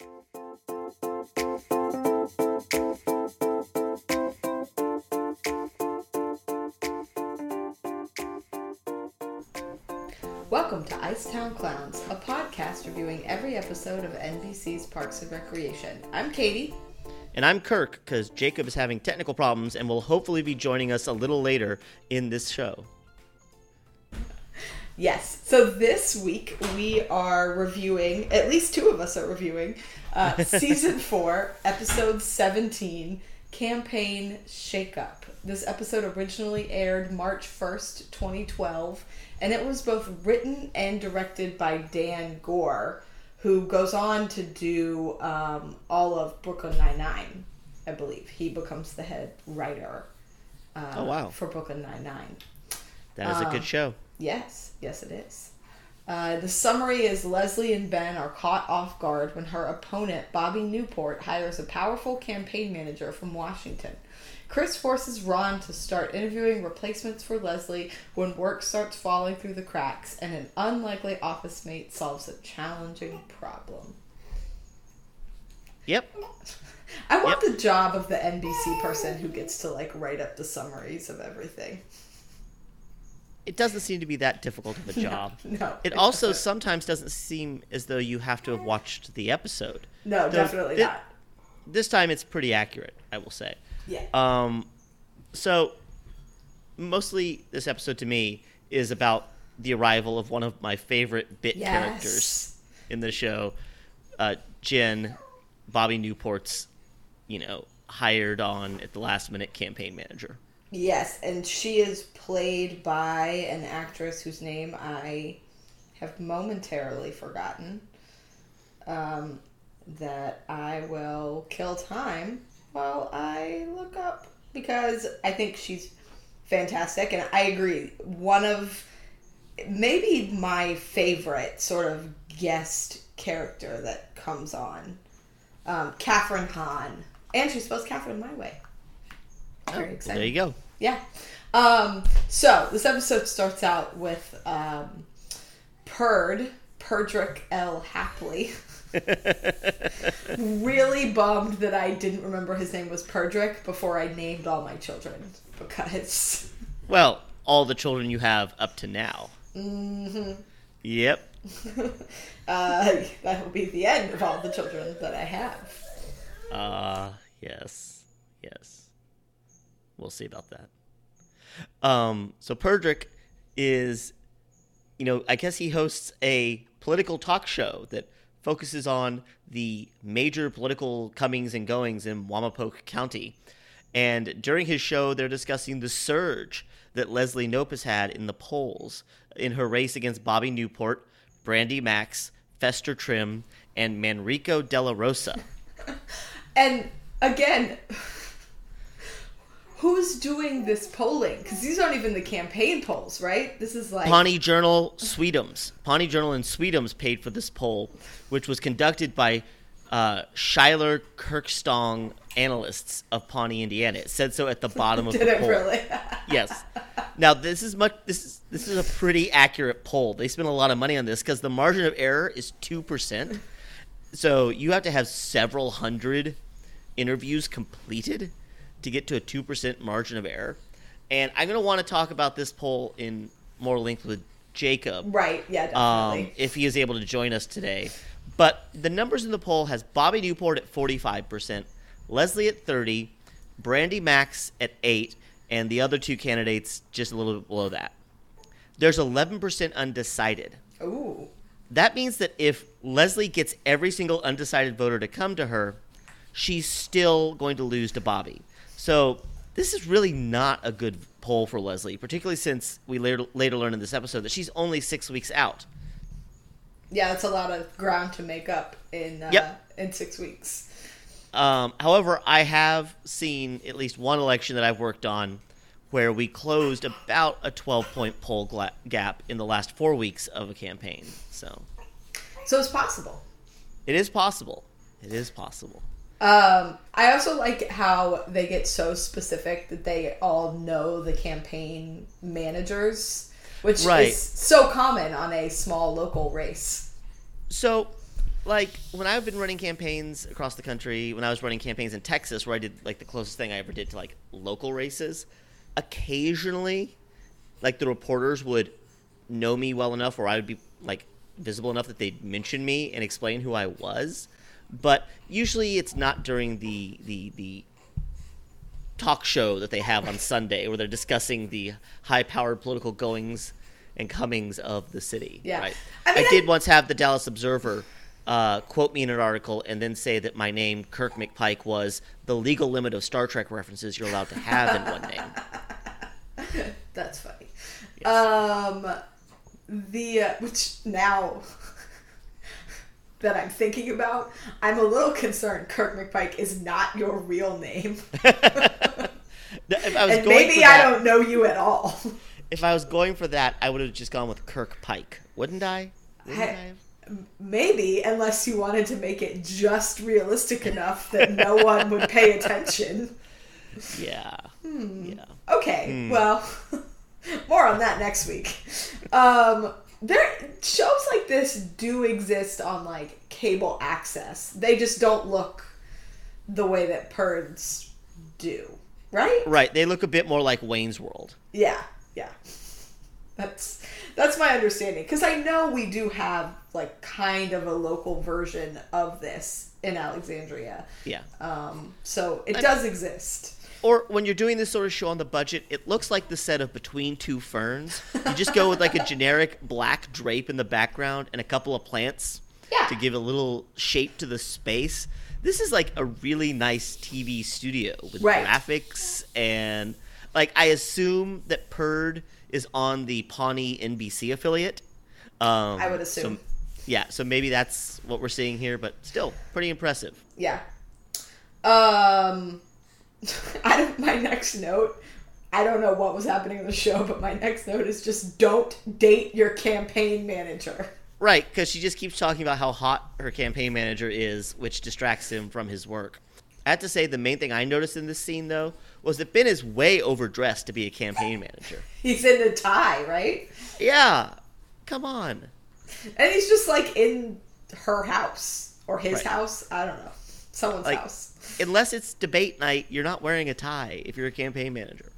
Welcome to Icetown Clowns, a podcast reviewing every episode of NBC's Parks and Recreation. I'm Katie. And I'm Kirk, because Jacob is having technical problems and will hopefully be joining us a little later in this show. Yes, so this week we are reviewing, at least two of us are reviewing, uh, season four, episode 17, Campaign Shakeup. This episode originally aired March 1st, 2012, and it was both written and directed by Dan Goor, who goes on to do um, all of Brooklyn Nine-Nine, I believe. He becomes the head writer uh, Oh, wow. for Brooklyn Nine-Nine. That is a good show. Yes, yes, it is. Uh, the summary is Leslie and Ben are caught off guard when her opponent, Bobby Newport, hires a powerful campaign manager from Washington. Chris forces Ron to start interviewing replacements for Leslie when work starts falling through the cracks and an unlikely office mate solves a challenging problem. Yep. I want the job of the NBC person who gets to like write up the summaries of everything. It doesn't seem to be that difficult of a job. No, It it also doesn't. sometimes doesn't seem as though you have to have watched the episode. No, definitely thi- not. This time it's pretty accurate, I will say. Yeah. Um, so mostly this episode to me is about the arrival of one of my favorite bit Yes. characters in the show, uh, Jen, Bobby Newport's, you know, hired on at the last minute campaign manager. Yes, and she is played by an actress whose name I have momentarily forgotten. Um, that I will kill time while I look up because I think she's fantastic, and I agree. One of maybe my favorite sort of guest character that comes on, um, Kathryn Hahn, and she spells Kathryn my way. Very exciting. There you go. Yeah. Um, so this episode starts out with um, Perd, Perdrick L. Hapley. really bummed that I didn't remember his name was Perdrick before I named all my children because Well, all the children you have up to now. hmm Yep. uh, that will be the end of all the children that I have. Uh, yes. Yes. We'll see about that. Um, so Perdrick is, you know, I guess he hosts a political talk show that focuses on the major political comings and goings in Wamapoke County. And during his show, they're discussing the surge that Leslie Knope has had in the polls in her race against Bobby Newport, Brandi Maxxx, Fester Trim, and Manrico Della Rosa. And again, who's doing this polling? Because these aren't even the campaign polls, right? This is like Pawnee Journal Sweetums. Pawnee Journal and Sweetums paid for this poll, which was conducted by uh, Schuyler Kirkstong analysts of Pawnee, Indiana. It said so at the bottom of did the it poll. really? Yes. Now this is much. This is this is a pretty accurate poll. They spent a lot of money on this because the margin of error is two percent. So you have to have several hundred interviews completed to get to a two percent margin of error. And I'm going to want to talk about this poll in more length with Jacob right? Yeah, um, definitely. if he is able to join us today. But the numbers in the poll has Bobby Newport at 45%, Leslie at 30, Brandi Maxxx at 8, and the other two candidates just a little bit below that. There's 11% undecided. Ooh. That means that if Leslie gets every single undecided voter to come to her, she's still going to lose to Bobby. So this is really not a good poll for Leslie, particularly since we later, later learn in this episode that she's only six weeks out. Yeah, that's a lot of ground to make up in uh, Yep. in six weeks. Um, however, I have seen at least one election that I've worked on where we closed about a 12 point poll gla- gap in the last four weeks of a campaign. So So it's possible. it is possible. It is possible. Um, I also like how they get so specific that they all know the campaign managers, which Right. is so common on a small local race. So like when I've been running campaigns across the country, when I was running campaigns in Texas, where I did like the closest thing I ever did to like local races, occasionally, like the reporters would know me well enough, or I would be like visible enough that they'd mention me and explain who I was. But usually, it's not during the the the talk show that they have on Sunday, where they're discussing the high-powered political goings and comings of the city. Yeah. right. I I, mean, I- did once have the Dallas Observer uh, quote me in an article and then say that my name, Kirk McPike, was the legal limit of Star Trek references you're allowed to have in one name. That's funny. Um, the uh, which now that I'm thinking about, I'm a little concerned. Kirk McPike is not your real name, if I was and maybe I don't know you at all. If I was going for that, I would have just gone with Kirk Pike, wouldn't I? Wouldn't I- I? Maybe, unless you wanted to make it just realistic enough that no one would pay attention. Yeah. Hmm. Yeah. Okay, well, more on that next week. Um, there shows like this do exist on like cable access. They just don't look the way that Perd's do, right? Right. They look a bit more like Wayne's World. Yeah, yeah. That's that's my understanding because I know we do have like kind of a local version of this in Alexandria. Yeah. Um, so it does exist. Or when you're doing this sort of show on the budget, it looks like the set of Between Two Ferns. You just go with like a generic black drape in the background and a couple of plants Yeah. to give a little shape to the space. This is like a really nice TV studio with Right. graphics and like I assume that Perd is on the Pawnee NBC affiliate. Um, I would assume. So, yeah, so maybe that's what we're seeing here, but still pretty impressive. Yeah. Um, I don't, my next note. I don't know what was happening in the show, but my next note is just don't date your campaign manager. Right, because she just keeps talking about how hot her campaign manager is, which distracts him from his work. I have to say, the main thing I noticed in this scene, though, was that Ben is way overdressed to be a campaign manager. He's in a tie, right? Yeah, come on. And he's just like in her house or his Right. house. I don't know. Someone's Like- house. Unless it's debate night, you're not wearing a tie if you're a campaign manager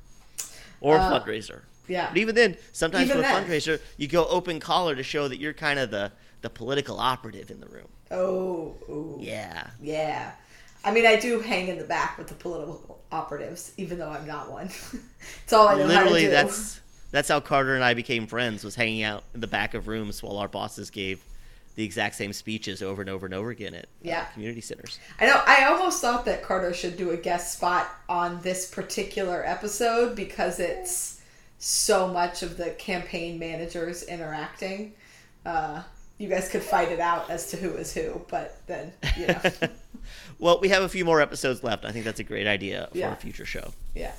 or a Uh, fundraiser. Yeah. But even then, sometimes Even for a then. fundraiser, you go open collar to show that you're kind of the, the political operative in the room. Oh, ooh. Yeah. Yeah. I mean, I do hang in the back with the political operatives, even though I'm not one. it's all I know Literally, how to do. that's that's how Carter and I became friends. Was hanging out in the back of rooms while our bosses gave the exact same speeches over and over and over again at uh, community centers. I know. I almost thought that Carter should do a guest spot on this particular episode because it's so much of the campaign managers interacting. Uh, you guys could fight it out as to who is who, but then you know, well, we have a few more episodes left. I think that's a great idea for Yeah. a future show. yeah.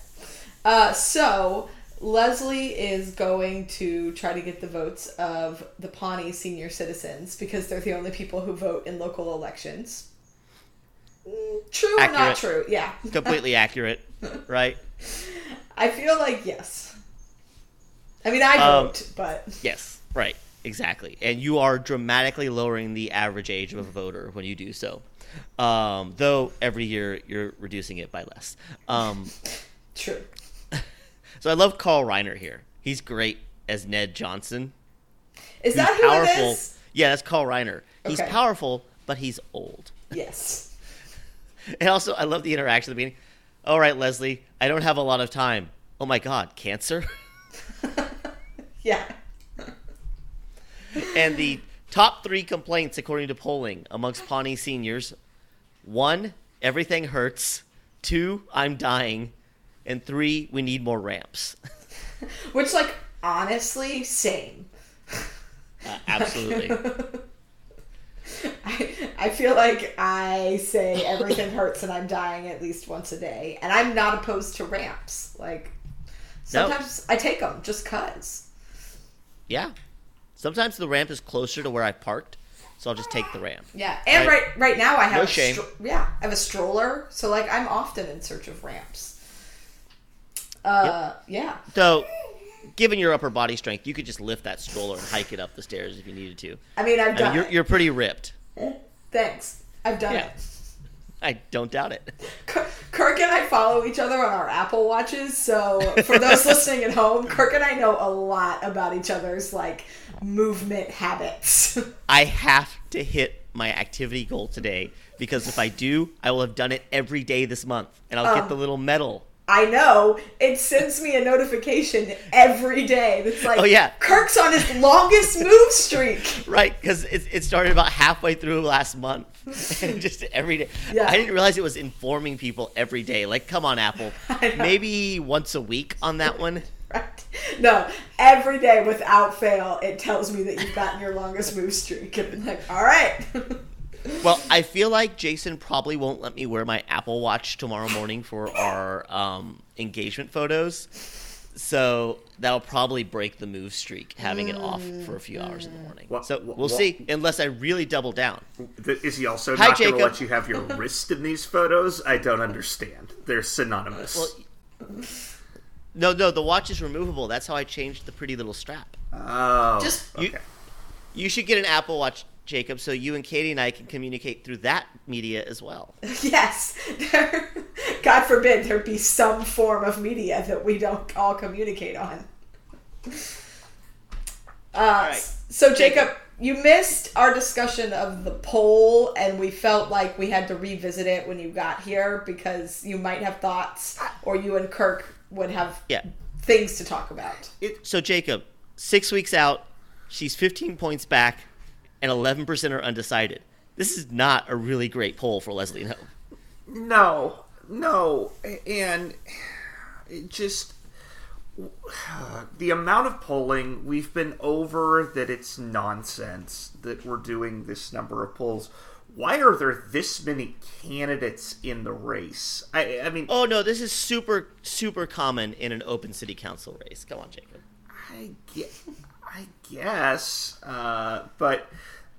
Uh, so Leslie is going to try to get the votes of the Pawnee senior citizens because they're the only people who vote in local elections. Mm, True or not true? Yeah. Completely accurate, right? I feel like yes. I mean, I Um, vote, but Yes, right, exactly. And you are dramatically lowering the average age of a voter when you do so. Um, though every year you're reducing it by less. Um, true. So I love Carl Reiner here. He's great as Ned Johnson. Is He's that who powerful. it is? Yeah, that's Carl Reiner. He's Okay. powerful, but he's old. Yes. And also, I love the interaction at the beginning. All right, Leslie, I don't have a lot of time. Oh my God, cancer? Yeah. and the top three complaints, according to polling amongst Pawnee seniors one, everything hurts. Two, I'm dying. And three, we need more ramps. Which, like, honestly, same. Uh, absolutely. I, I feel like I say everything hurts and I'm dying at least once a day, and I'm not opposed to ramps. Like, No. sometimes I take them just cause. yeah. Sometimes the ramp is closer to where I parked, so I'll just take the ramp. Yeah, and Right. right right now I have No a shame. stro- yeah I have a stroller, so like I'm often in search of ramps. Uh, yeah. So, given your upper body strength, you could just lift that stroller and hike it up the stairs if you needed to. I mean I've I done. mean, you're, you're pretty ripped. Thanks. I've done Yeah. it. I don't doubt it. Kirk and I follow each other on our Apple watches, so for those listening at home, Kirk and I know a lot about each other's like movement habits. I have to hit my activity goal today because if I do, I will have done it every day this month, and I'll get Um, the little medal. I know it sends me a notification every day that's like, Oh, yeah. Kirk's on his longest move streak. Right, because it, it started about halfway through last month, and just every day. Yeah. I didn't realize it was informing people every day. Like, come on, Apple, maybe once a week on that one. Right? No, every day without fail, it tells me that you've gotten your longest move streak, and I'm like, all right. Well, I feel like Jason probably won't let me wear my Apple Watch tomorrow morning for our um, engagement photos. So that'll probably break the move streak, having it off for a few hours in the morning. What- so we'll what- see, unless I really double down. Is he also Hi, not going to let you have your wrist in these photos? I don't understand. They're synonymous. Well, no, no, the watch is removable. That's how I changed the pretty little strap. oh, Just- You- okay. You should get an Apple Watch, Jacob, so you and Katie and I can communicate through that media as well. yes, there, God forbid there be some form of media that we don't all communicate on. Uh, right. So, Jacob, you missed our discussion of the poll, and we felt like we had to revisit it when you got here because you might have thoughts, or you and Kirk would have Yeah. things to talk about. So, Jacob, six weeks out, she's 15 points back, and 11% are undecided. This is not a really great poll for Leslie Hope. No, no, and it just the amount of polling we've been over that it's nonsense that we're doing this number of polls. Why are there this many candidates in the race? I, I mean, Oh, no, this is super, super common in an open city council race. Come on, Jacob. I guess, I guess uh, but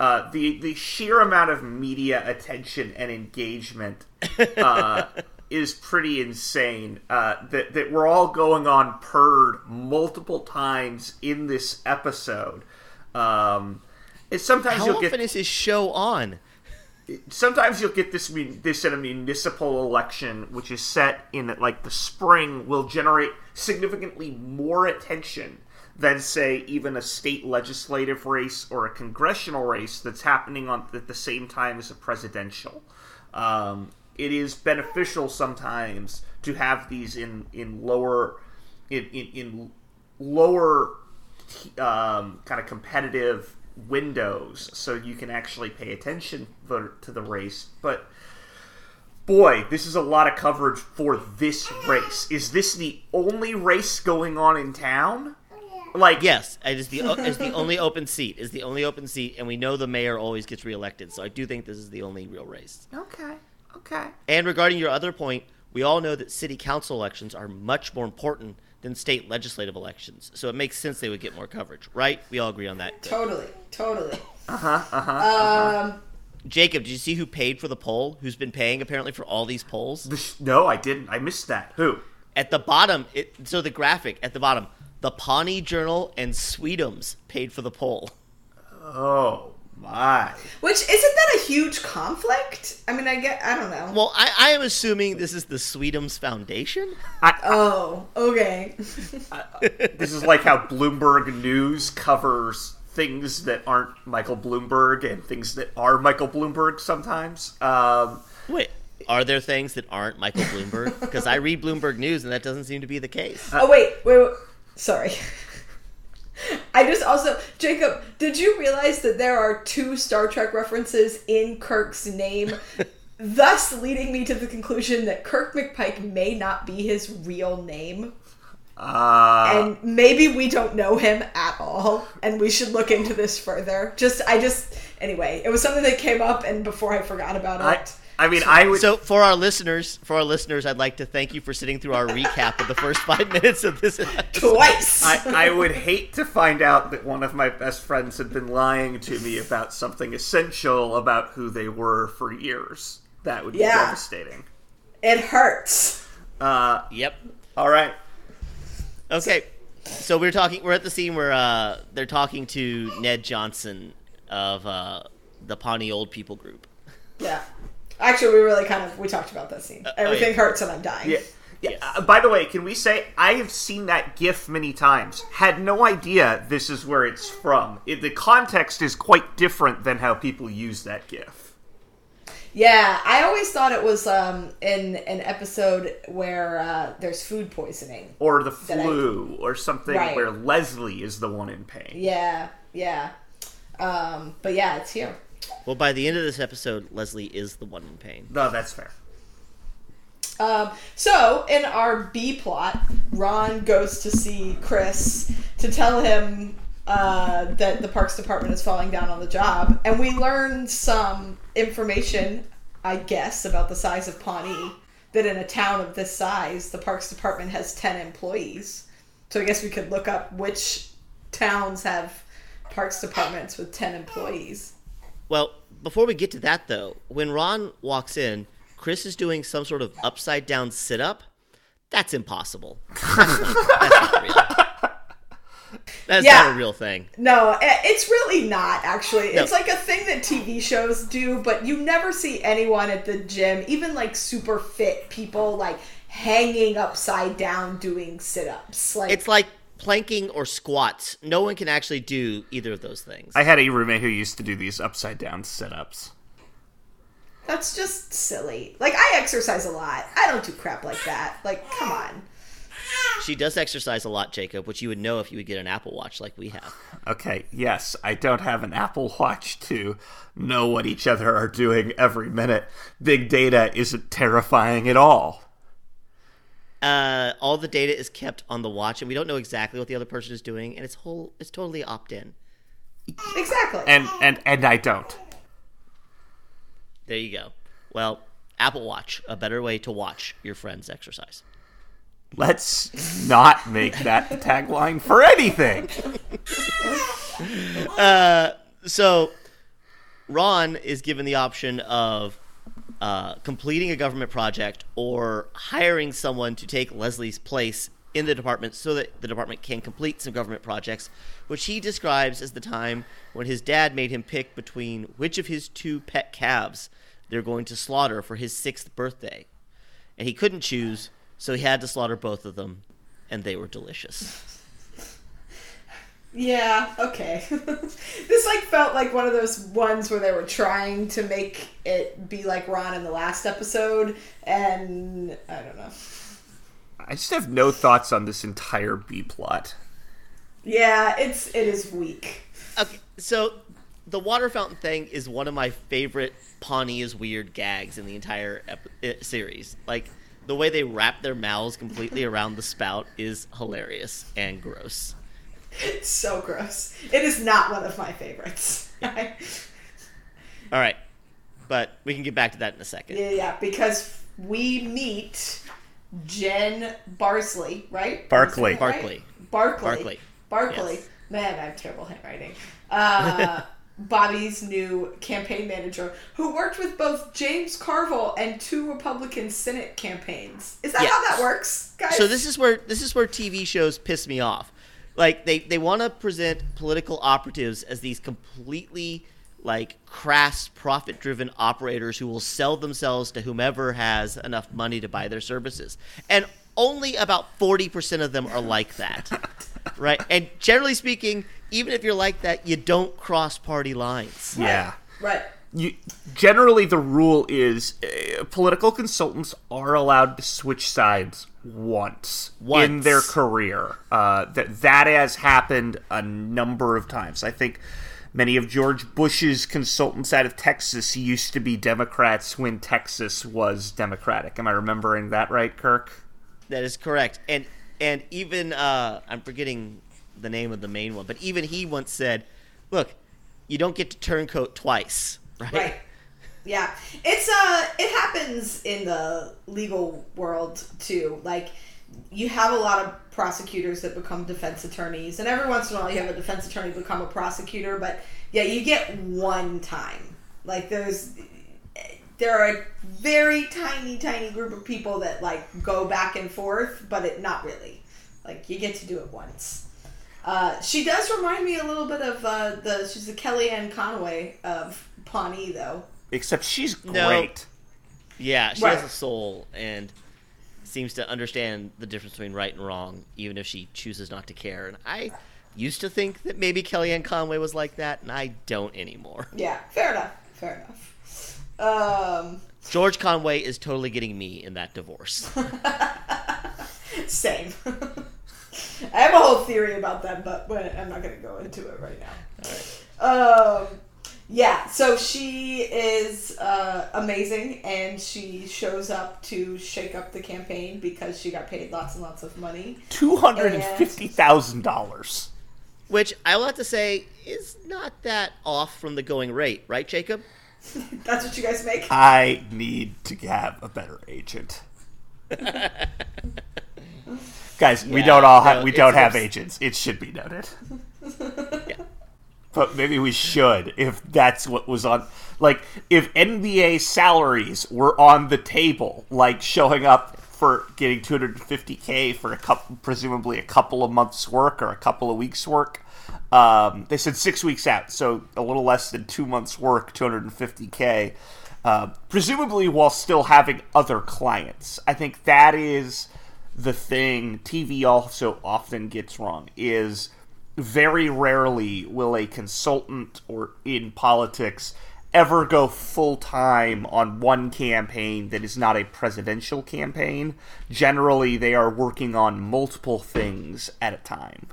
uh, the the sheer amount of media attention and engagement uh, is pretty insane. Uh, that that we're all going on Perd multiple times in this episode. Um, and sometimes How you'll often get is his show on? sometimes you'll get this this in a municipal election, which is set in like the spring, will generate significantly more attention than say even a state legislative race or a congressional race that's happening on at the same time as a presidential. Um, it is beneficial sometimes to have these in in lower in in, in lower um, kind of competitive windows so you can actually pay attention to the race. But boy, this is a lot of coverage for this race. Is this the only race going on in town? Like, Yes, it is the is the only open seat. Is the only open seat, and we know the mayor always gets reelected. So I do think this is the only real race. Okay, okay. And regarding your other point, we all know that city council elections are much more important than state legislative elections. So it makes sense they would get more coverage, right? We all agree on that. Totally, totally. Uh huh. Uh huh. Um, Jacob, did you see who paid for the poll? Who's been paying apparently for all these polls? No, I didn't. I missed that. Who? At the bottom, it, so the graphic at the bottom, the Pawnee Journal and Sweetums paid for the poll. Oh my. which isn't that a huge conflict? I mean, I get, I don't know. Well, I, I am assuming this is the Sweetums Foundation. oh, okay. This is like how Bloomberg News covers things that aren't Michael Bloomberg and things that are Michael Bloomberg sometimes. Um, Wait, are there things that aren't Michael Bloomberg? Because I read Bloomberg News, and that doesn't seem to be the case. oh wait, wait, wait. Sorry. I just also, Jacob, did you realize that there are two Star Trek references in Kirk's name, thus leading me to the conclusion that Kirk McPike may not be his real name? uh, and maybe we don't know him at all and we should look into this further just i just anyway it was something that came up and before i forgot about it I mean, I would. So, for our listeners, for our listeners, I'd like to thank you for sitting through our recap of the first five minutes of this. episode. twice I, I would hate to find out that one of my best friends had been lying to me about something essential about who they were for years. That would be Yeah. devastating. it hurts Uh, Yep. all right. Okay. So we're talking. We're at the scene where uh, they're talking to Ned Johnson of uh, the Pawnee Old People Group. Yeah. Actually, we really kind of we talked about that scene. Everything yeah. hurts and I'm dying. Yeah. Yeah. Yes. Uh, by the way, can we say I have seen that GIF many times. Had no idea this is where it's from. It, the context is quite different than how people use that GIF. Yeah, I always thought it was um, in an episode where uh, there's food poisoning. Or the That I- flu, or something Right. where Leslie is the one in pain. Yeah, yeah. Um, but yeah, it's here. Well, by the end of this episode, Leslie is the one in pain. No, that's fair. Um, so in our B plot, Ron goes to see Chris to tell him uh, that the Parks Department is falling down on the job, and we learn some information, I guess, about the size of Pawnee. That in a town of this size, the Parks Department has ten employees. So I guess we could look up which towns have Parks Departments with ten employees. Well, before we get to that, though, when Ron walks in, Chris is doing some sort of upside down sit up. That's impossible. That's not, that's not real. That's Yeah. not a real thing. No, eh, it's really not actually. No. It's like a thing that TV shows do, but you never see anyone at the gym, even like super fit people, like hanging upside down doing sit ups. Like, It's like planking or squats. No one can actually do either of those things. I had a roommate who used to do these upside down sit ups. that's just silly. Like, I exercise a lot. I don't do crap like that. Like, come on. She does exercise a lot, Jacob, which you would know if you would get an Apple Watch like we have. Okay, yes, I don't have an Apple Watch to know what each other are doing every minute. Big data isn't terrifying at all. Uh, all the data is kept on the watch, and we don't know exactly what the other person is doing, and it's whole it's totally opt in. Exactly. And and and I don't. There you go. Well, Apple Watch, a better way to watch your friends exercise. Let's not make that the tagline for anything. So, Ron is given the option of uh, completing a government project or hiring someone to take Leslie's place in the department so that the department can complete some government projects, which he describes as the time when his dad made him pick between which of his two pet calves they're going to slaughter for his sixth birthday. And he couldn't choose, so he had to slaughter both of them, and they were delicious. Yeah, okay. this like felt like one of those ones where they were trying to make it be like Ron in the last episode, and I don't know. I just have no thoughts on this entire B plot. Yeah, it's it is weak. Okay, so the water fountain thing is one of my favorite Pawnee is weird gags in the entire ep- uh, series. Like the way they wrap their mouths completely around the spout is hilarious and gross. It's so gross. It is not one of my favorites. All right, but we can get back to that in a second. yeah, yeah, because we meet Jen Barsley, right? Barkley. Is that right? Barkley. Barkley. Barkley. Barkley. Yes. Man, I have terrible handwriting. Uh, Bobby's new campaign manager, who worked with both James Carville and two Republican Senate campaigns. Is that Yeah. how that works, guys? So this is where this is where TV shows piss me off. Like they they want to present political operatives as these completely like crass profit driven operators who will sell themselves to whomever has enough money to buy their services. And only about 40% of them are like that. right? And generally speaking, even if you're like that, you don't cross party lines. Yeah. right. You, generally, the rule is uh, political consultants are allowed to switch sides once, in their career. Uh, that that has happened a number of times. I think many of George Bush's consultants out of Texas used to be Democrats when Texas was Democratic. Am I remembering that right, Kirk? That is correct. And and even uh, I'm forgetting the name of the main one, but even he once said, "Look, you don't get to turncoat twice, right?" Right. Yeah. It's uh it happens in the legal world too. Like you have a lot of prosecutors that become defense attorneys and every once in a while you have a defense attorney become a prosecutor, but yeah, you get one time. Like there's there are a very tiny tiny group of people that like go back and forth, but it not really. Like you get to do it once. Uh, she does remind me a little bit of uh, the she's the Kellyanne Conway of Pawnee though. Except she's No. great. Yeah, she Right. has a soul and seems to understand the difference between right and wrong, even if she chooses not to care. And I used to think that maybe Kellyanne Conway was like that, and I don't anymore. Yeah, fair enough. Fair enough. Um, George Conway is totally getting me in that divorce. same. I have a whole theory about that, but, but I'm not going to go into it right now. Um, yeah, so she is uh, amazing, and she shows up to shake up the campaign because she got paid lots and lots of money. Two hundred and fifty thousand dollars. Which I will have to say is not that off from the going rate, right, Jacob? That's what you guys make. I need to have a better agent. Guys, we Yeah, don't all have no, we it's don't have abs- agents. It should be noted. But maybe we should if that's what was on like if NBA salaries were on the table, like showing up for getting 250k for a couple presumably a couple of months work or a couple of weeks work. Um, they said six weeks out, so a little less than two months work, 250k. Uh, presumably while still having other clients. I think that is the thing TV also often gets wrong is very rarely will a consultant or in politics ever go full time on one campaign that is not a presidential campaign. Generally, they are working on multiple things at a time.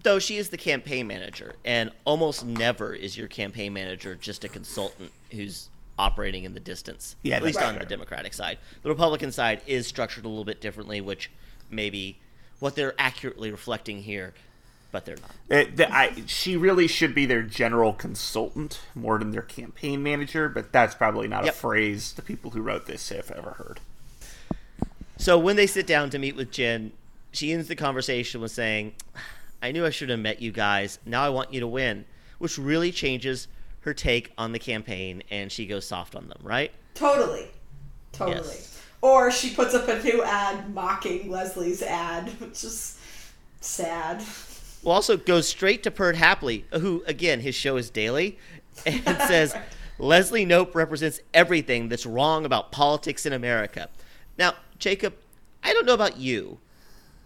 Though she is the campaign manager, and almost never is your campaign manager just a consultant who's operating in the distance. Yeah, at least that's on the. Democratic side. The Republican side is structured a little bit differently, which maybe what they're accurately reflecting here, but they're not. Uh, the, I, she really should be their general consultant more than their campaign manager, but that's probably not Yep. a phrase the people who wrote this have ever heard. So when they sit down to meet with Jen, she ends the conversation with saying, I knew I should have met you guys. Now I want you to win, which really changes her take on the campaign, and she goes soft on them, right? Totally. Totally. Yes. Or she puts up a new ad mocking Leslie's ad, which is sad. Well, also goes straight to Perd Hapley, who, again, his show is daily, and says, Leslie Knope represents everything that's wrong about politics in America. Now, Jacob, I don't know about you,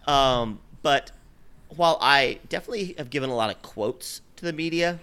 um, but while I definitely have given a lot of quotes to the media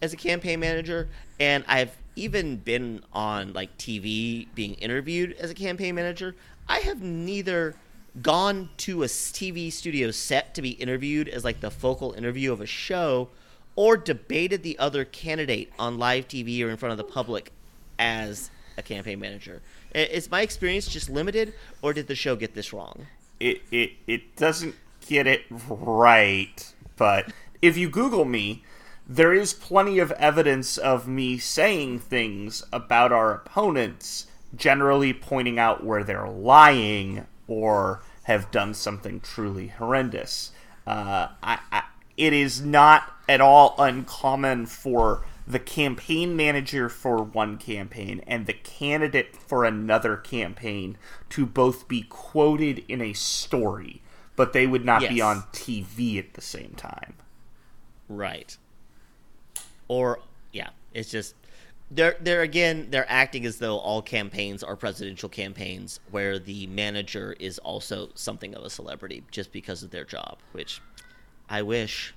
as a campaign manager, and I've even been on like TV being interviewed as a campaign manager, I have neither gone to a TV studio set to be interviewed as like the focal interview of a show or debated the other candidate on live TV or in front of the public as a campaign manager. Is my experience just limited or did the show get this wrong? it it it doesn't get it right but if you google me there is plenty of evidence of me saying things about our opponents generally pointing out where they're lying or have done something truly horrendous uh, I, I, it is not at all uncommon for the campaign manager for one campaign and the candidate for another campaign to both be quoted in a story, but they would not be on TV at the same time. Right. Or yeah, it's just they're they're again they're acting as though all campaigns are presidential campaigns where the manager is also something of a celebrity just because of their job, which I wish.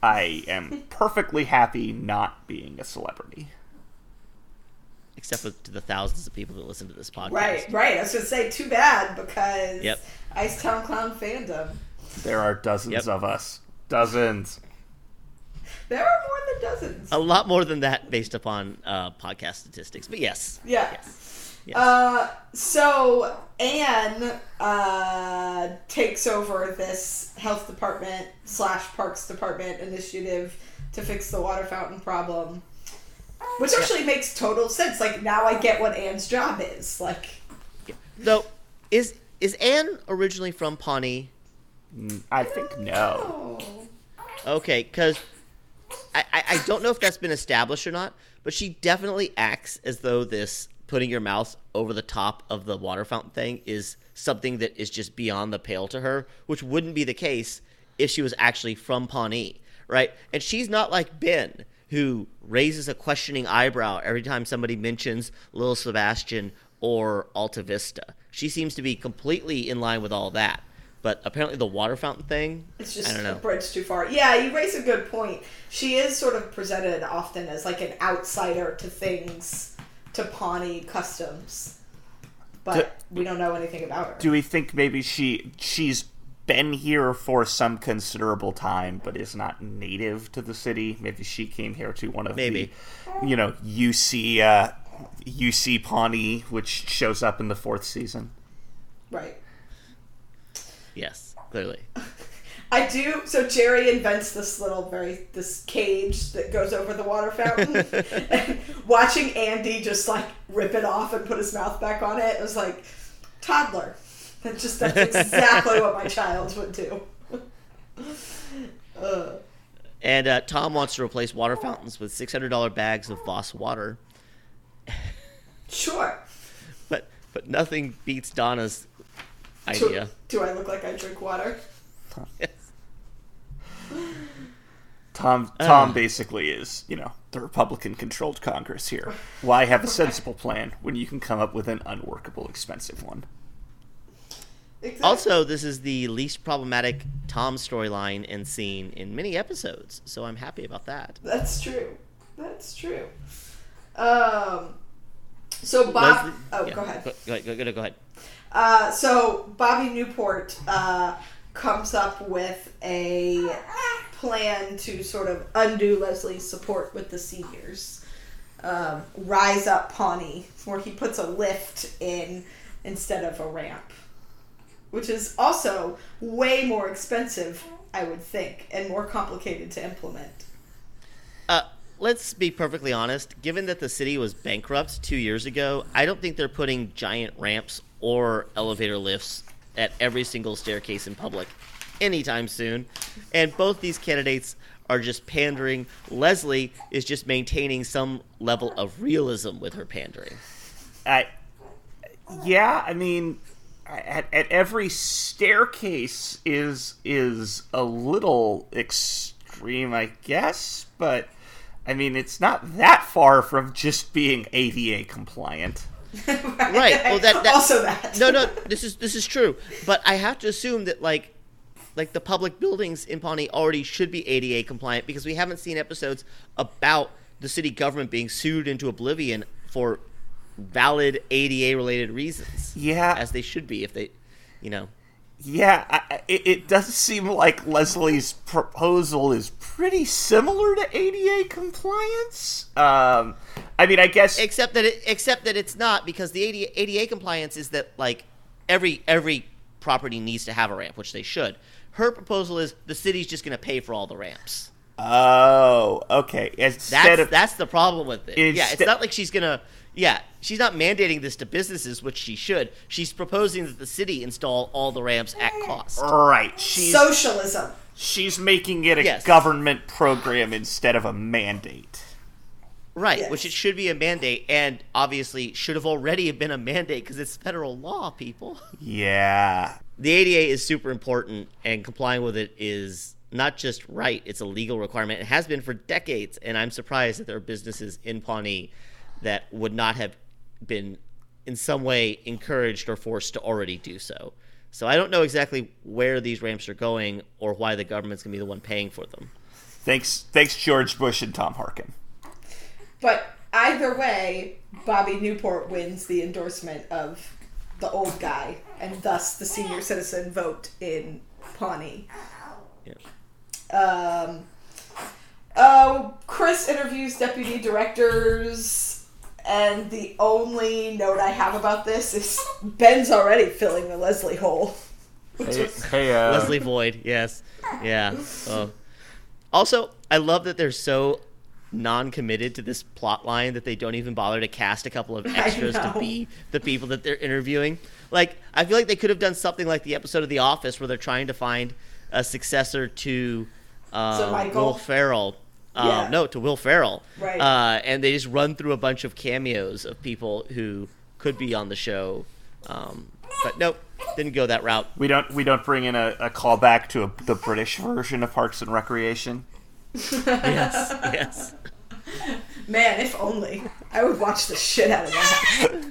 I am perfectly happy not being a celebrity. Except for to the thousands of people that listen to this podcast. Right, right. I was gonna say too bad because Yep. Ice Town Clown fandom. There are dozens Yep. of us. Dozens. There are more than dozens. A lot more than that based upon uh, podcast statistics. But yes. yeah. Yes. Yes. Uh, so Anne uh, takes over this health department slash parks department initiative to fix the water fountain problem, which actually makes total sense. Like now I get what Anne's job is. Like, Though is is Anne originally from Pawnee? I think no. oh, Okay, because I, I, don't know if that's been established or not, but she definitely acts as though this putting your mouth over the top of the water fountain thing is something that is just beyond the pale to her, which wouldn't be the case if she was actually from Pawnee, right? And she's not like Ben, who raises a questioning eyebrow every time somebody mentions Little Sebastian or Alta Vista. She seems to be completely in line with all that. But apparently, the water fountain thing, It's just I don't a bridge too far. Yeah, you raise a good point. She is sort of presented often as like an outsider to things, to Pawnee customs, but we don't know anything about her. Do we think maybe she she's been here for some considerable time, but is not native to the city? Maybe she came here to one of Maybe. the, you know, UC uh, UC Pawnee, which shows up in the fourth season. right. Yes, clearly. I do. So Jerry invents this little very this cage that goes over the water fountain. and watching Andy just like rip it off and put his mouth back on it, it was like toddler. That's just that's exactly what my child would do. uh, And uh, Tom wants to replace water fountains with $600 bags of Voss water. sure. But but nothing beats Donna's Do, idea. do I look like I drink water? Tom Uh. Tom basically is, you know, the Republican controlled Congress here. Why have a sensible plan when you can come up with an unworkable expensive one? Exactly. Also, this is the least problematic Tom storyline and scene in many episodes, so I'm happy about that. That's true. That's true. Um. So Bob. Leslie- oh, yeah, go ahead. Go, go, go, go, go ahead. Uh, so Bobby Newport uh, comes up with a plan to sort of undo Leslie's support with the seniors. Um, Rise Up Pawnee, where he puts a lift in instead of a ramp, which is also way more expensive, I would think, and more complicated to implement. Uh, let's be perfectly honest. Given that the city was bankrupt two years ago, I don't think they're putting giant ramps or elevator lifts at every single staircase in public anytime soon. And both these candidates are just pandering. Leslie is just maintaining some level of realism with her pandering. I, yeah, I mean, at, at every staircase is is a little extreme, I guess, but I mean, it's not that far from just being ADA compliant. Right. Well, that, that also that. no, no. This is this is true, but I have to assume that like, like the public buildings in Pawnee already should be ADA compliant because we haven't seen episodes about the city government being sued into oblivion for valid ADA related reasons. Yeah. as they should be if they, you know. Yeah, I, it, it does seem like Leslie's proposal is pretty similar to ADA compliance. Um, I mean, I guess Except that it, except that it's not because the ADA, ADA compliance is that like every every property needs to have a ramp, which they should. Her proposal is the city's just going to pay for all the ramps. Oh, okay. Instead That's of that's the problem with it. yeah, it's not like she's gonna. Yeah, she's not mandating this to businesses, which she should. She's proposing that the city install all the ramps at cost. right, she's Socialism. she's making it a Yes. government program instead of a mandate. Right, Yes. which it should be a mandate, and obviously should have already been a mandate because it's federal law, people. Yeah. The ADA is super important, and complying with it is not just right; it's a legal requirement. It has been for decades, and I'm surprised that there are businesses in Pawnee that would not have been in some way encouraged or forced to already do so. So I don't know exactly where these ramps are going or why the government's going to be the one paying for them. Thanks, thanks, George Bush and Tom Harkin. But either way, Bobby Newport wins the endorsement of the old guy, and thus the senior citizen vote in Pawnee. Yeah. Um, oh, Chris interviews deputy directors, and the only note I have about this is Ben's already filling the Leslie hole. Hey, is, hey uh, Leslie Void, yes, yeah. Oh. Also, I love that they're so non-committed to this plot line that they don't even bother to cast a couple of extras to be the people that they're interviewing. Like, I feel like they could have done something like the episode of The Office where they're trying to find a successor to um, Michael? Will Ferrell. Um, Yeah. No, to Will Ferrell. Right. Uh, and they just run through a bunch of cameos of people who could be on the show. Um, but nope, didn't go that route. we don't we don't bring in a, a callback to a, the British version of Parks and Recreation. yes, yes. Man, if only I would watch the shit out of that.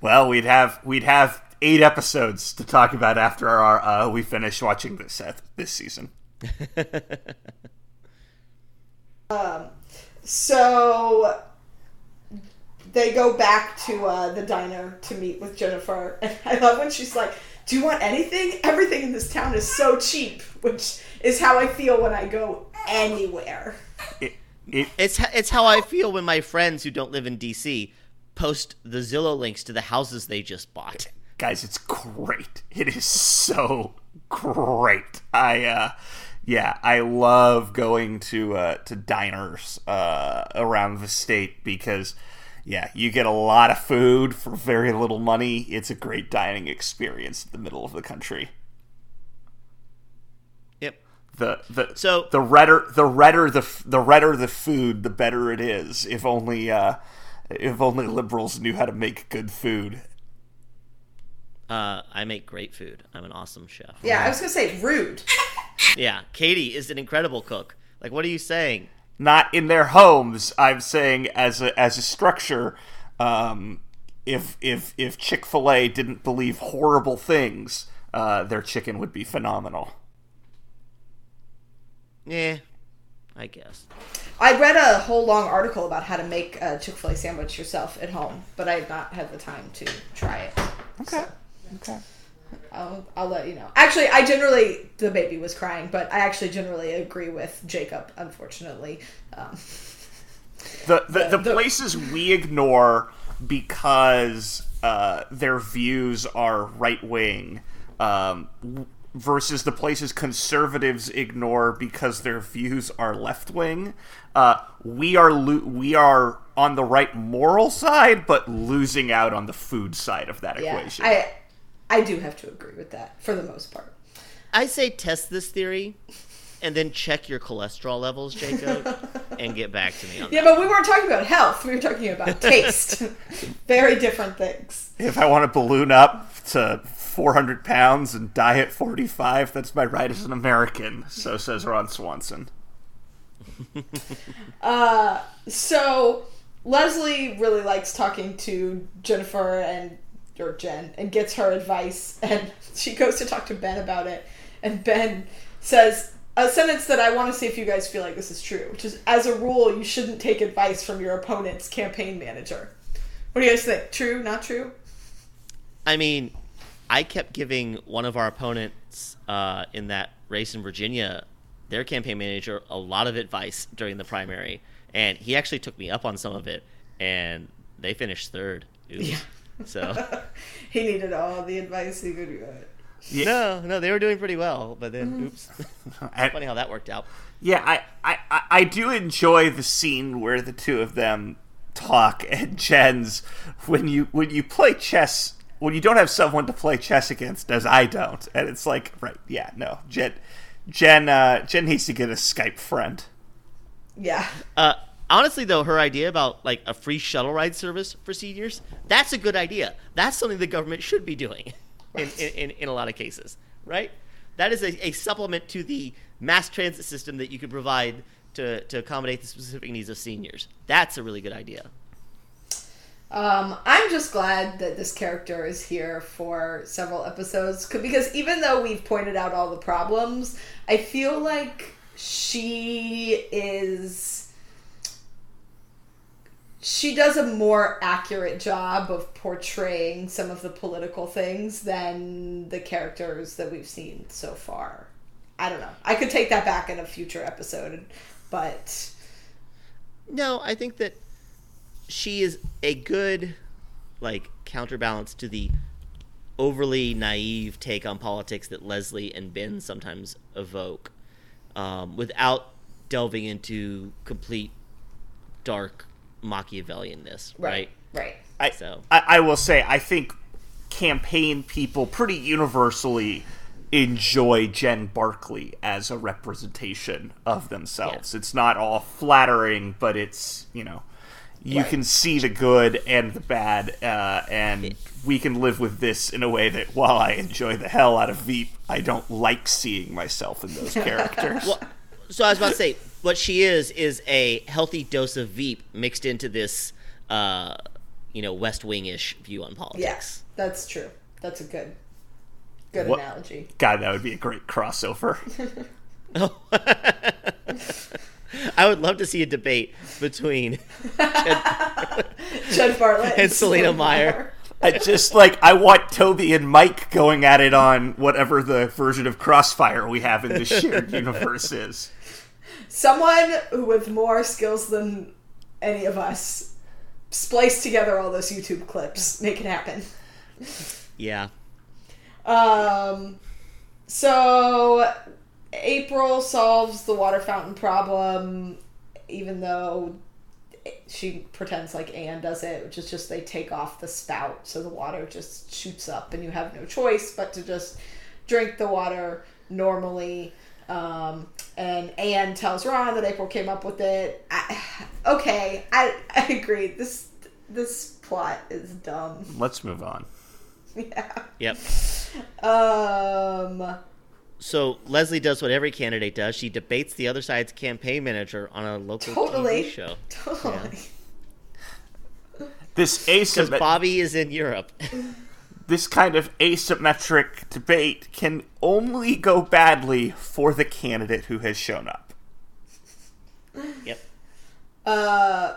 Well, we'd have we'd have eight episodes to talk about after our uh, we finish watching this uh, this season. So they go back to uh, the diner to meet with Jennifer, and I love when she's like, "Do you want anything? Everything in this town is so cheap," which is how I feel when I go anywhere. It, it, It's it's how I feel when my friends who don't live in DC post the Zillow links to the houses they just bought. guys, it's great. It is so great. I uh yeah, I love going to uh to diners uh around the state because yeah, you get a lot of food for very little money. It's a great dining experience in the middle of the country. Yep. The the So- the redder the redder the the redder the food, the better it is. If only uh if only liberals knew how to make good food. Uh, I make great food. I'm an awesome chef. Yeah, I was gonna say rude. Yeah, Katie is an incredible cook. Like, what are you saying? not in their homes. I'm saying as a as a structure. Um, if if if Chick Fil A didn't believe horrible things, uh, their chicken would be phenomenal. Yeah, I guess. I read a whole long article about how to make a Chick Fil A sandwich yourself at home, but I have not had the time to try it. Okay. Okay. I'll, I'll let you know. Actually, I generally the baby was crying, but I actually generally agree with Jacob. Unfortunately, um, The the, the the- places we ignore because uh, their views are right wing. Um, versus the places conservatives ignore because their views are left wing. Uh, we are lo- we are on the right moral side, but losing out on the food side of that yeah, equation. I I do have to agree with that for the most part. I say test this theory, and then check your cholesterol levels, Jacob, and get back to me on Yeah, that. but we weren't talking about health. We were talking about taste. Very different things. if I want to balloon up to 400 pounds and die at 45, that's my right as an American. So says Ron Swanson. Uh, so Leslie really likes talking to Jennifer and or Jen and gets her advice and she goes to talk to Ben about it and Ben says a sentence that I want to see if you guys feel like this is true, which is as a rule you shouldn't take advice from your opponent's campaign manager. What do you guys think? True, not true? I mean, I kept giving one of our opponents uh, in that race in Virginia, their campaign manager, a lot of advice during the primary, and he actually took me up on some of it, and they finished third. Oops. Yeah. So He needed all the advice he could get. no, no, they were doing pretty well, but then Mm-hmm. oops. And- Funny how that worked out. Yeah, I, I, I- I do enjoy the scene where the two of them talk and Jen's when you when you play chess when you don't have someone to play chess against as I don't and it's like right yeah no Jen Jen uh, Jen needs to get a Skype friend Yeah. Uh, honestly, though, her idea about like a free shuttle ride service for seniors, that's a good idea. That's something the government should be doing in, in, in, a lot of cases, right? That is a, a supplement to the mass transit system that you could provide to, to accommodate the specific needs of seniors. That's a really good idea. Um, I'm just glad that this character is here for several episodes because even though we've pointed out all the problems, I feel like she is. She does a more accurate job of portraying some of the political things than the characters that we've seen so far. I don't know. I could take that back in a future episode, but No, I think that she is a good like counterbalance to the overly naive take on politics that Leslie and Ben sometimes evoke, um, without delving into complete dark Machiavellianness. Right. right. I, So- I, I will say, I think campaign people pretty universally enjoy Jen Barkley as a representation of themselves. It's not all flattering, but it's, you know, you Right. can see the good and the bad, uh, and we can live with this in a way that while I enjoy the hell out of Veep, I don't like seeing myself in those characters. Well, so I was about to say, what she is is a healthy dose of Veep mixed into this, uh, you know, West Wing-ish view on politics. Yes, that's true. That's a good, good What- analogy. God, that would be a great crossover. Oh. I would love to see a debate between Judd Bartlett And Selina Meyer. I just like I want Toby and Mike going at it on whatever the version of Crossfire we have in this shared universe is. Someone who with more skills than any of us splice together all those YouTube clips. Make it happen. yeah. Um, so April solves the water fountain problem, even though she pretends like Anne does it, which is just they take off the spout so the water just shoots up, and you have no choice but to just drink the water normally. Um, and Anne tells Ron that April came up with it. I, okay, I I agree. This this plot is dumb. Let's move on. Yeah. Yep. Um. So Leslie does what every candidate does. She debates the other side's campaign manager on a local Totally. TV show. Totally. This Because Bobby is in Europe. this kind of asymmetric debate can only go badly for the candidate who has shown up. yep. Uh,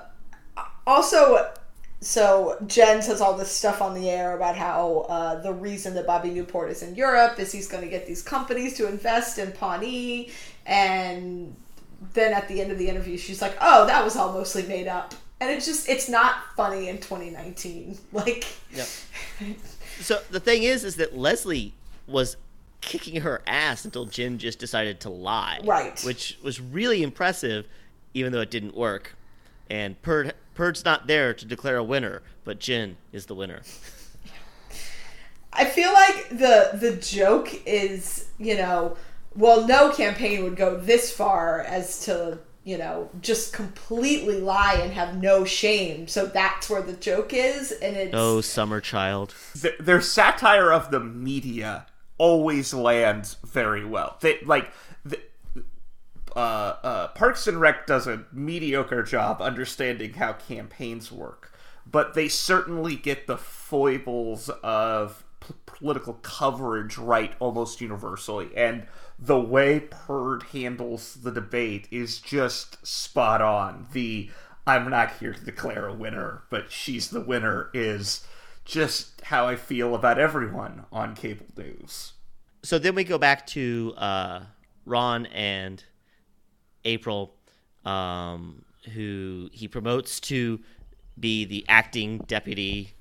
also, so Jen says all this stuff on the air about how uh, the reason that Bobby Newport is in Europe is he's going to get these companies to invest in Pawnee, and then at the end of the interview, she's like, "Oh, that was all mostly made up," and it's just it's not funny in 2019. Like, Yep. So the thing is, is that Leslie was kicking her ass until Jen just decided to lie. Right. Which was really impressive, even though it didn't work. And Perd, Perd's not there to declare a winner, but Jen is the winner. I feel like the the joke is, you know, well, no campaign would go this far as to, you know, just completely lie and have no shame. So that's where the joke is, and it's Oh, summer child. Th- their satire of the media always lands very well. They like the, uh, uh, Parks and Rec does a mediocre job understanding how campaigns work, but they certainly get the foibles of p- political coverage right almost universally, and the way Perd handles the debate is just spot on. The I'm not here to declare a winner, but she's the winner is just how I feel about everyone on cable news. So then we go back to uh, Ron and April, um, who he promotes to be the acting deputy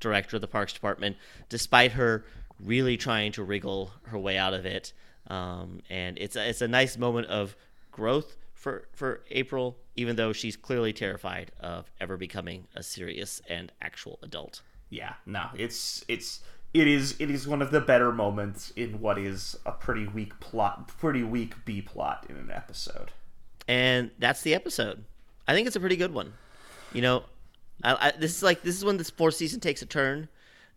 director of the Parks Department, despite her really trying to wriggle her way out of it. Um, and it's a, it's a nice moment of growth for for April, even though she's clearly terrified of ever becoming a serious and actual adult. Yeah, no, it's it's it is it is one of the better moments in what is a pretty weak plot, pretty weak B plot in an episode. and that's the episode. I think it's a pretty good one. You know, I, I, this is like this is when this fourth season takes a turn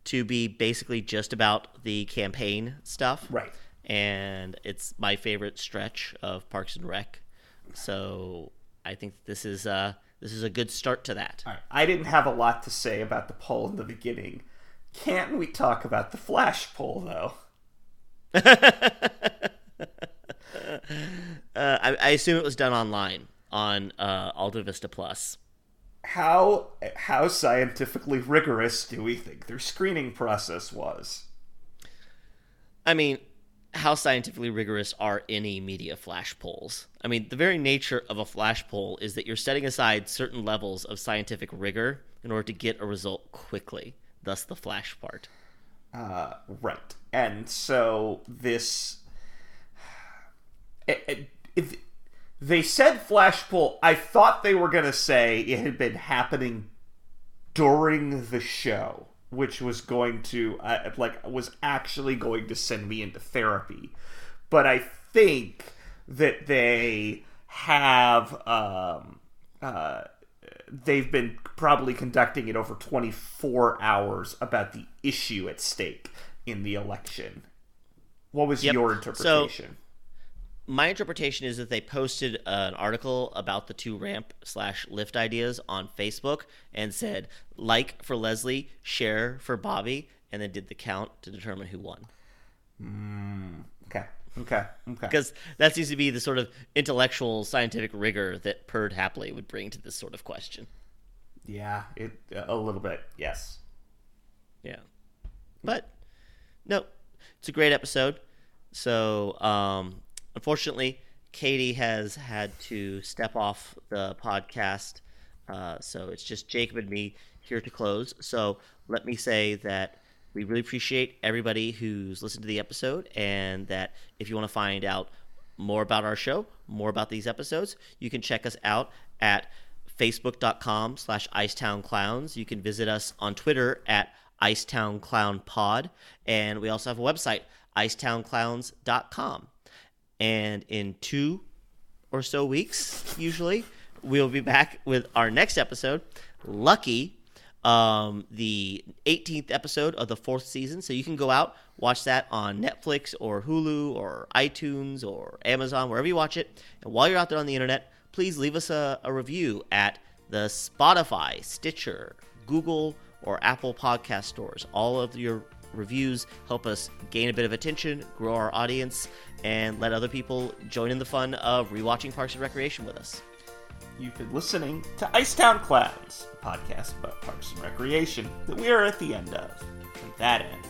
to be basically just about the campaign stuff, Right. And it's my favorite stretch of Parks and Rec. So I think this is uh this is a good start to that. Right. I didn't have a lot to say about the poll in the beginning. Can't we talk about the flash poll though? Uh, I, I assume it was done online on uh, Alta Vista Plus. How how scientifically rigorous do we think their screening process was? I mean, how scientifically rigorous are any media flash polls? I mean, the very nature of a flash poll is that you're setting aside certain levels of scientific rigor in order to get a result quickly, thus the flash part. Uh, right. And so this. It, it, it- they said flash poll. I thought they were going to say it had been happening during the show, which was going to, uh, like, was actually going to send me into therapy. But I think that they have. Um, uh, they've been probably conducting it over 24 hours about the issue at stake in the election. What was Yep. your So- interpretation? My interpretation is that they posted an article about the two ramp slash lift ideas on Facebook and said like for Leslie, share for Bobby, and then did the count to determine who won. Mm, Okay. Okay. Okay. Because that seems to be the sort of intellectual, scientific rigor that Perd Hapley would bring to this sort of question. Yeah, it a little bit. Yes. Yeah. But no, it's a great episode. So, um, unfortunately, Katie has had to step off the podcast. Uh, so it's just Jacob and me here to close. So let me say that we really appreciate everybody who's listened to the episode, and that if you want to find out more about our show, more about these episodes, you can check us out at facebook.com slash icetownclowns. You can visit us on Twitter at icetownclownpod, and we also have a website, icetownclowns.com. And in two or so weeks, usually, we'll be back with our next episode, Lucky, um, the 18th episode of the fourth season. So you can go out, watch that on Netflix or Hulu or iTunes or Amazon, wherever you watch it. And while you're out there on the internet, please leave us a, a review at the Spotify, Stitcher, Google, or Apple podcast stores. All of your reviews help us gain a bit of attention, grow our audience, and let other people join in the fun of rewatching Parks and Recreation with us. You've been listening to Icetown Clowns, a podcast about parks and recreation that we are at the end of. And that end